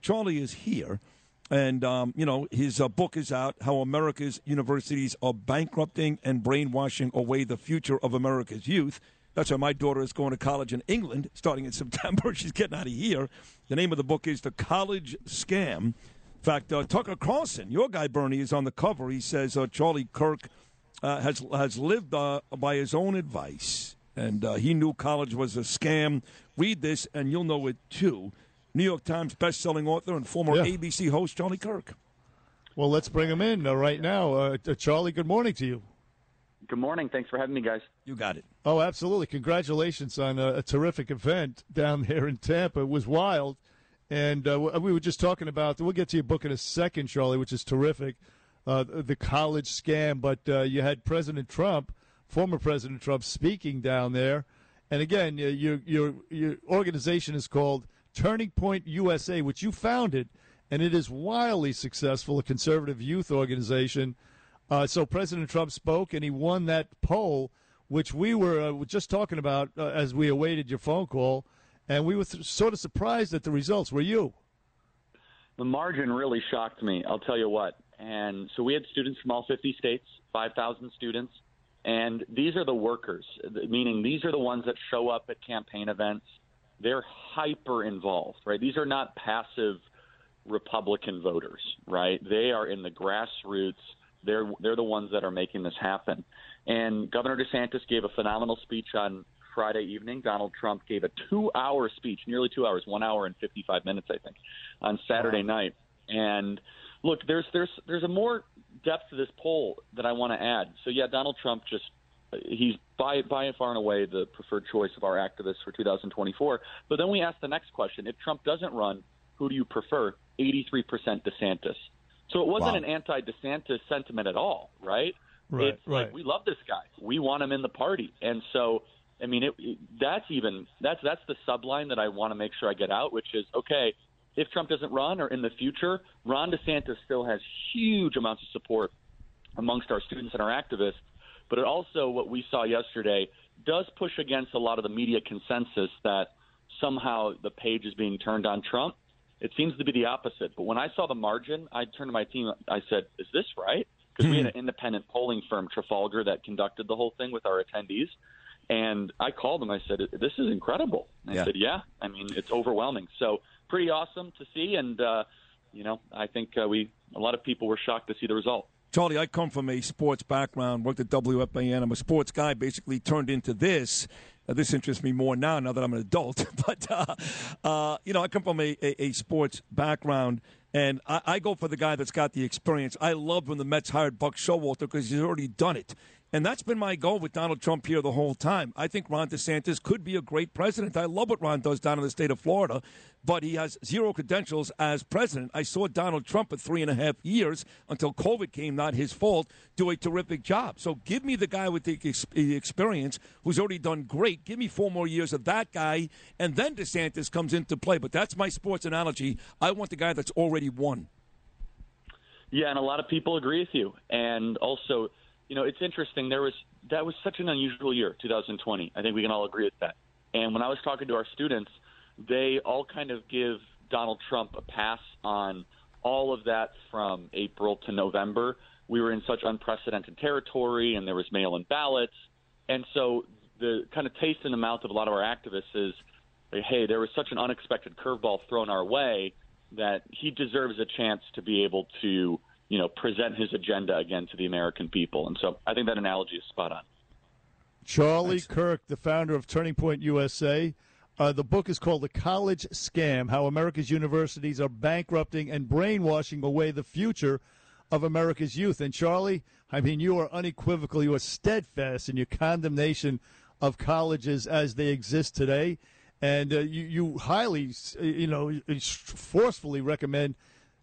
Charlie is here, and um, you know his uh, book is out. How America's universities are bankrupting and brainwashing away the future of America's youth. That's why my daughter is going to college in England starting in September. She's getting out of here. The name of the book is The College Scam. In fact, uh, Tucker Carlson, your guy Bernie, is on the cover. He says uh, Charlie Kirk uh, has has lived uh, by his own advice, and uh, he knew college was a scam. Read this, and you'll know it too. New York Times best-selling author and former Yeah. ABC host Charlie Kirk. Well, let's bring him in uh, right now. Uh, uh, Charlie, good morning to you. Good morning. Thanks for having me, guys. You got it. Oh, absolutely. Congratulations on a, a terrific event down there in Tampa. It was wild. And uh, we were just talking about, we'll get to your book in a second, Charlie, which is terrific, uh, the college scam. But uh, you had President Trump, former President Trump, speaking down there. And again, y- your, your, your organization is called Turning Point USA, which you founded, and it is wildly successful, a conservative youth organization. Uh, so President Trump spoke, and he won that poll, which we were uh, just talking about uh, as we awaited your phone call, and we were th- sort of surprised at the results. Were you? The margin really shocked me. I'll tell you what. And so we had students from all 50 states, 5,000 students, and these are the workers, meaning these are the ones that show up at campaign events. They're hyper involved, right? These are not passive Republican voters, right? They are in the grassroots. They're they're the ones that are making this happen. And Governor DeSantis gave a phenomenal speech on Friday evening. Donald Trump gave a two-hour speech, nearly two hours, one hour and 55 minutes, I think, on Saturday night. And look, there's there's there's a more depth to this poll that I want to add. So yeah, Donald Trump just he's by by and far and away the preferred choice of our activists for 2024. But then we ask the next question: If Trump doesn't run, who do you prefer? 83% DeSantis. So it wasn't Wow. an anti-DeSantis sentiment at all, right? Right, it's right. like we love this guy. We want him in the party, and so I mean, it, it, that's even that's that's the subline that I want to make sure I get out, which is okay. If Trump doesn't run, or in the future, Ron DeSantis still has huge amounts of support amongst our students and our activists. But it also, what we saw yesterday, does push against a lot of the media consensus that somehow the page is being turned on Trump. It seems to be the opposite. But when I saw the margin, I turned to my team. I said, "Is this right?" Because we had an independent polling firm, Trafalgar, that conducted the whole thing with our attendees. And I called them. I said, "This is incredible." And Yeah. I said, "Yeah, I mean, it's overwhelming." So pretty awesome to see. And uh, you know, I think uh, we a lot of people were shocked to see the result. Charlie, I come from a sports background, worked at WFAN. I'm a sports guy, basically turned into this. Uh, this interests me more now, now that I'm an adult. but, uh, uh, you know, I come from a, a, a sports background, and I, I go for the guy that's got the experience. I loved when the Mets hired Buck Showalter because he's already done it. And that's been my goal with Donald Trump here the whole time. I think Ron DeSantis could be a great president. I love what Ron does down in the state of Florida, but he has zero credentials as president. I saw Donald Trump for three and a half years until COVID came, not his fault, do a terrific job. So give me the guy with the ex- the experience who's already done great. Give me four more years of that guy, and then DeSantis comes into play. But that's my sports analogy. I want the guy that's already won. Yeah, and a lot of people agree with you. And also, you know, it's interesting. There was that was such an unusual year, 2020. I think we can all agree with that. And when I was talking to our students, they all kind of give Donald Trump a pass on all of that from April to November. We were in such unprecedented territory, and there was mail-in ballots, and so the kind of taste in the mouth of a lot of our activists is, hey, there was such an unexpected curveball thrown our way that he deserves a chance to be able to, you know, present his agenda again to the American people. And so I think that analogy is spot on. Charlie Kirk, the founder of Turning Point USA. Uh, the book is called The College Scam How America's Universities Are Bankrupting and Brainwashing Away the Future of America's Youth. And Charlie, I mean, you are unequivocal, you are steadfast in your condemnation of colleges as they exist today. and uh, you, you highly, you know, forcefully recommend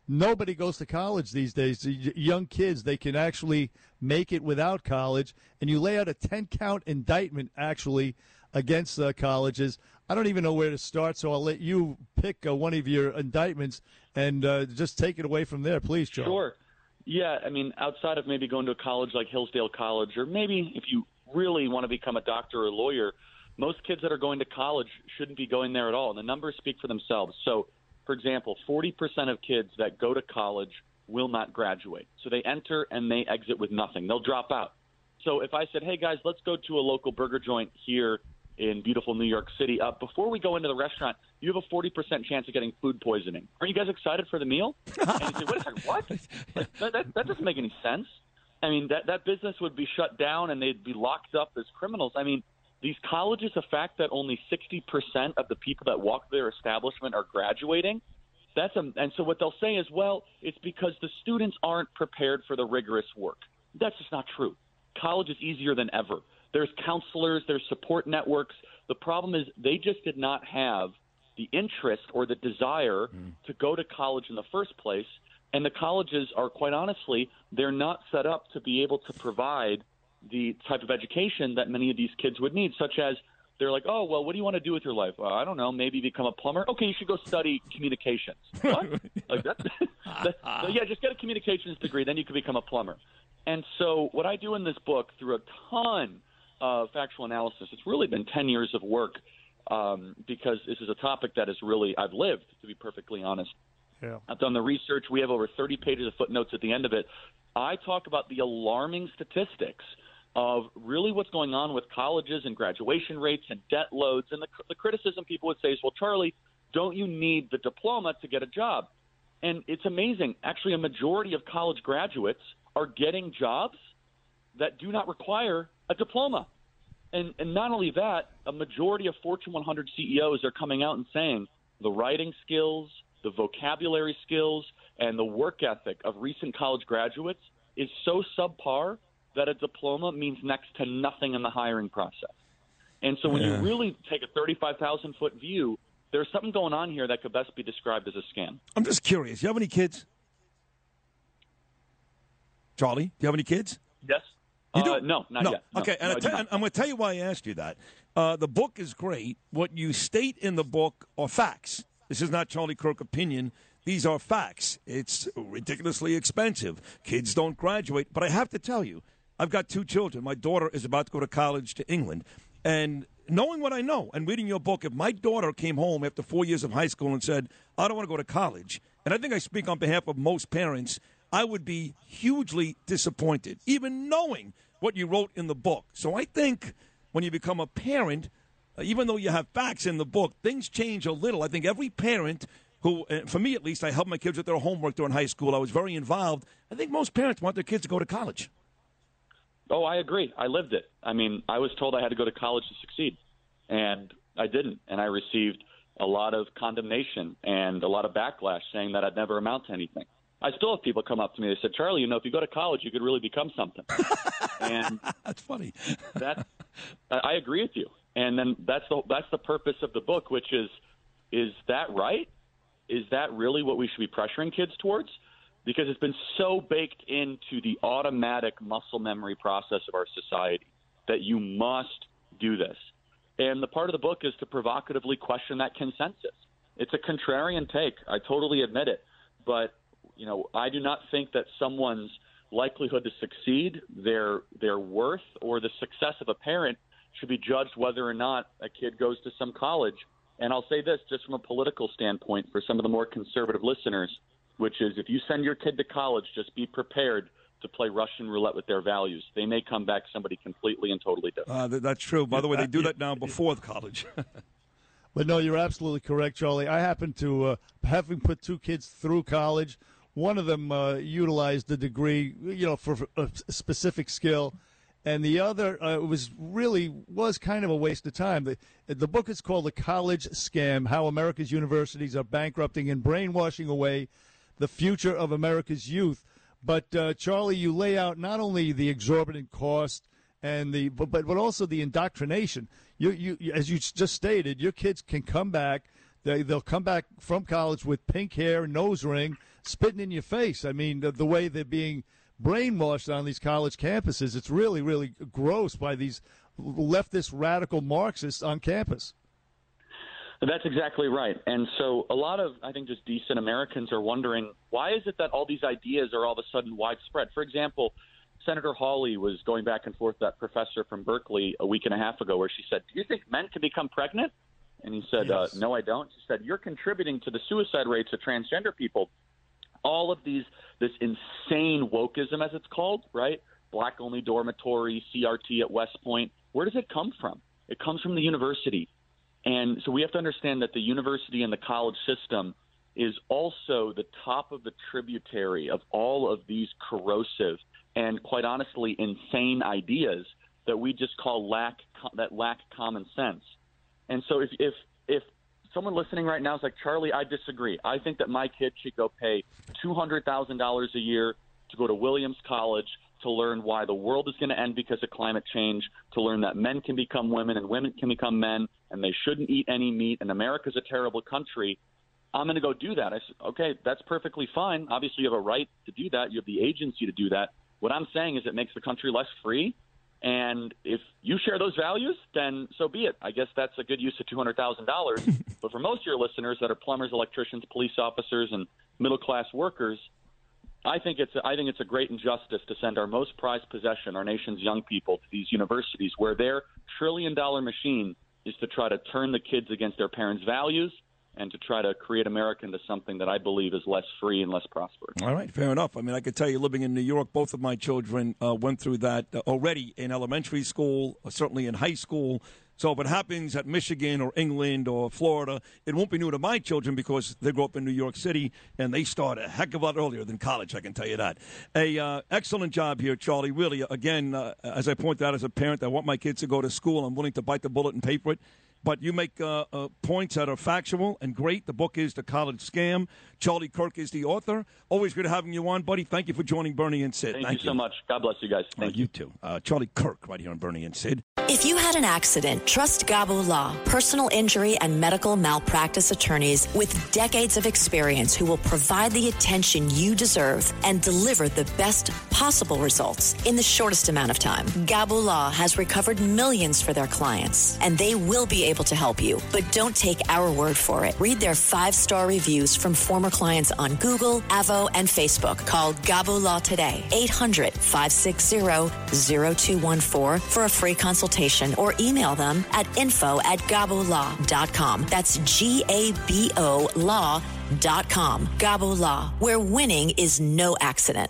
nobody goes to college these days. Young kids, they can actually make it without college, and you lay out a 10 count indictment actually against uh, colleges. I don't even know where to start, so I'll let you pick uh, one of your indictments and uh, just take it away from there, please, Charlie. Sure. Yeah, I mean, outside of maybe going to a college like Hillsdale College, or maybe if you really want to become a doctor or lawyer, most kids that are going to college shouldn't be going there at all. And the numbers speak for themselves. So, for example, 40% of kids that go to college will not graduate. So they enter and they exit with nothing. They'll drop out. So if I said, hey guys, let's go to a local burger joint here in beautiful New York City, uh, before we go into the restaurant, you have a 40% chance of getting food poisoning. Aren't you guys excited for the meal? and you say, wait a second, what? that, that, that doesn't make any sense. I mean, that, that business would be shut down and they'd be locked up as criminals. I mean, these colleges, the fact that only 60% of the people that walk their establishment are graduating, that's a, and so what they'll say is, well, it's because the students aren't prepared for the rigorous work. That's just not true. College is easier than ever. There's counselors, there's support networks. The problem is they just did not have the interest or the desire mm. to go to college in the first place. And the colleges are quite honestly, they're not set up to be able to provide the type of education that many of these kids would need, such as they're like, oh, well, what do you want to do with your life? Well, I don't know, maybe become a plumber. Okay, you should go study communications. What? like that? that so yeah, just get a communications degree, then you can become a plumber. And so, what I do in this book, through a ton of factual analysis, it's really been 10 years of work um, because this is a topic that is really, I've lived, to be perfectly honest. Yeah. I've done the research. We have over 30 pages of footnotes at the end of it. I talk about the alarming statistics of really what's going on with colleges and graduation rates and debt loads. And the, the criticism people would say is, well, Charlie, don't you need the diploma to get a job? And it's amazing. Actually, a majority of college graduates are getting jobs that do not require a diploma. And, and not only that, a majority of Fortune 100 CEOs are coming out and saying the writing skills, the vocabulary skills, and the work ethic of recent college graduates is so subpar that a diploma means next to nothing in the hiring process. And so when yeah. you really take a 35,000 foot view, there's something going on here that could best be described as a scam. I'm just curious. You have any kids? Charlie, do you have any kids? Yes. You do? Uh, no, not no. yet. No. Okay, and no, I am going to tell you why I asked you that. Uh, the book is great. What you state in the book are facts. This is not Charlie Kirk opinion. These are facts. It's ridiculously expensive. Kids don't graduate. But I have to tell you, I've got two children. My daughter is about to go to college to England. And knowing what I know and reading your book, if my daughter came home after four years of high school and said, I don't want to go to college, and I think I speak on behalf of most parents, I would be hugely disappointed, even knowing what you wrote in the book. So I think when you become a parent, uh, even though you have facts in the book, things change a little. I think every parent who, uh, for me at least, I helped my kids with their homework during high school. I was very involved. I think most parents want their kids to go to college. Oh, I agree. I lived it. I mean, I was told I had to go to college to succeed, and I didn't. And I received a lot of condemnation and a lot of backlash saying that I'd never amount to anything. I still have people come up to me. They said, "Charlie, you know, if you go to college, you could really become something." and that's funny. that I agree with you. And then that's the that's the purpose of the book, which is is that right? is that really what we should be pressuring kids towards? Because it's been so baked into the automatic muscle memory process of our society that you must do this. And the part of the book is to provocatively question that consensus. It's a contrarian take. I totally admit it. But, you know, I do not think that someone's likelihood to succeed, their their worth, or the success of a parent should be judged whether or not a kid goes to some college and I'll say this just from a political standpoint for some of the more conservative listeners, which is if you send your kid to college, just be prepared to play Russian roulette with their values. They may come back somebody completely and totally different. Uh, that's true. By the way, they do that now before the college. but no, you're absolutely correct, Charlie. I happen to, uh, having put two kids through college, one of them uh, utilized the degree, you know, for a specific skill and the other uh, was really was kind of a waste of time. The, the book is called "The College Scam: How America's Universities Are Bankrupting and Brainwashing Away the Future of America's Youth." But uh, Charlie, you lay out not only the exorbitant cost and the but, but also the indoctrination. you, you, as you just stated, your kids can come back. They, they'll come back from college with pink hair, nose ring, spitting in your face. I mean, the, the way they're being brainwashed on these college campuses, it's really, really gross by these leftist radical Marxists on campus. That's exactly right. And so a lot of, I think, just decent Americans are wondering why is it that all these ideas are all of a sudden widespread? For example, Senator Hawley was going back and forth with that professor from Berkeley a week and a half ago where she said, Do you think men can become pregnant? And he said, uh, yes. uh, No, I don't. She said, You're contributing to the suicide rates of transgender people. All of these, this insane wokeism, as it's called, right? Black only dormitory, CRT at West Point. Where does it come from? It comes from the university. And so we have to understand that the university and the college system is also the top of the tributary of all of these corrosive and quite honestly insane ideas that we just call lack that lack common sense. And so if if if someone listening right now is like Charlie, I disagree. I think that my kid should go pay two hundred thousand dollars a year to go to Williams College to learn why the world is going to end because of climate change, to learn that men can become women and women can become men, and they shouldn't eat any meat, and America's a terrible country. I'm going to go do that. I said, okay, that's perfectly fine. Obviously, you have a right to do that. You have the agency to do that. What I'm saying is it makes the country less free. And if you share those values, then so be it. I guess that's a good use of $200,000. but for most of your listeners that are plumbers, electricians, police officers, and middle class workers, I think it's I think it's a great injustice to send our most prized possession, our nation's young people, to these universities where their trillion dollar machine is to try to turn the kids against their parents' values and to try to create America into something that I believe is less free and less prosperous. All right, fair enough. I mean, I could tell you, living in New York, both of my children uh, went through that uh, already in elementary school, uh, certainly in high school. So if it happens at Michigan or England or Florida, it won't be new to my children because they grew up in New York City and they start a heck of a lot earlier than college. I can tell you that. A uh, excellent job here, Charlie. Really, again, uh, as I point out as a parent, I want my kids to go to school. I'm willing to bite the bullet and pay for it but you make uh, uh, points that are factual and great. The book is The College Scam. Charlie Kirk is the author. Always good having you on, buddy. Thank you for joining Bernie and Sid. Thank, Thank you, you, so much. God bless you guys. Thank you. You too. Uh, Charlie Kirk right here on Bernie and Sid. If you had an accident, trust Gabo Law, personal injury and medical malpractice attorneys with decades of experience who will provide the attention you deserve and deliver the best possible results in the shortest amount of time. Gabo Law has recovered millions for their clients, and they will be able to help you. But don't take our word for it. Read their five star reviews from former clients on Google, Avvo, and Facebook. Call Gabo Law today, 800 560 0214 for a free consultation or email them at info at gabolaw.com. That's G A B O law.com. Gabo Law, where winning is no accident.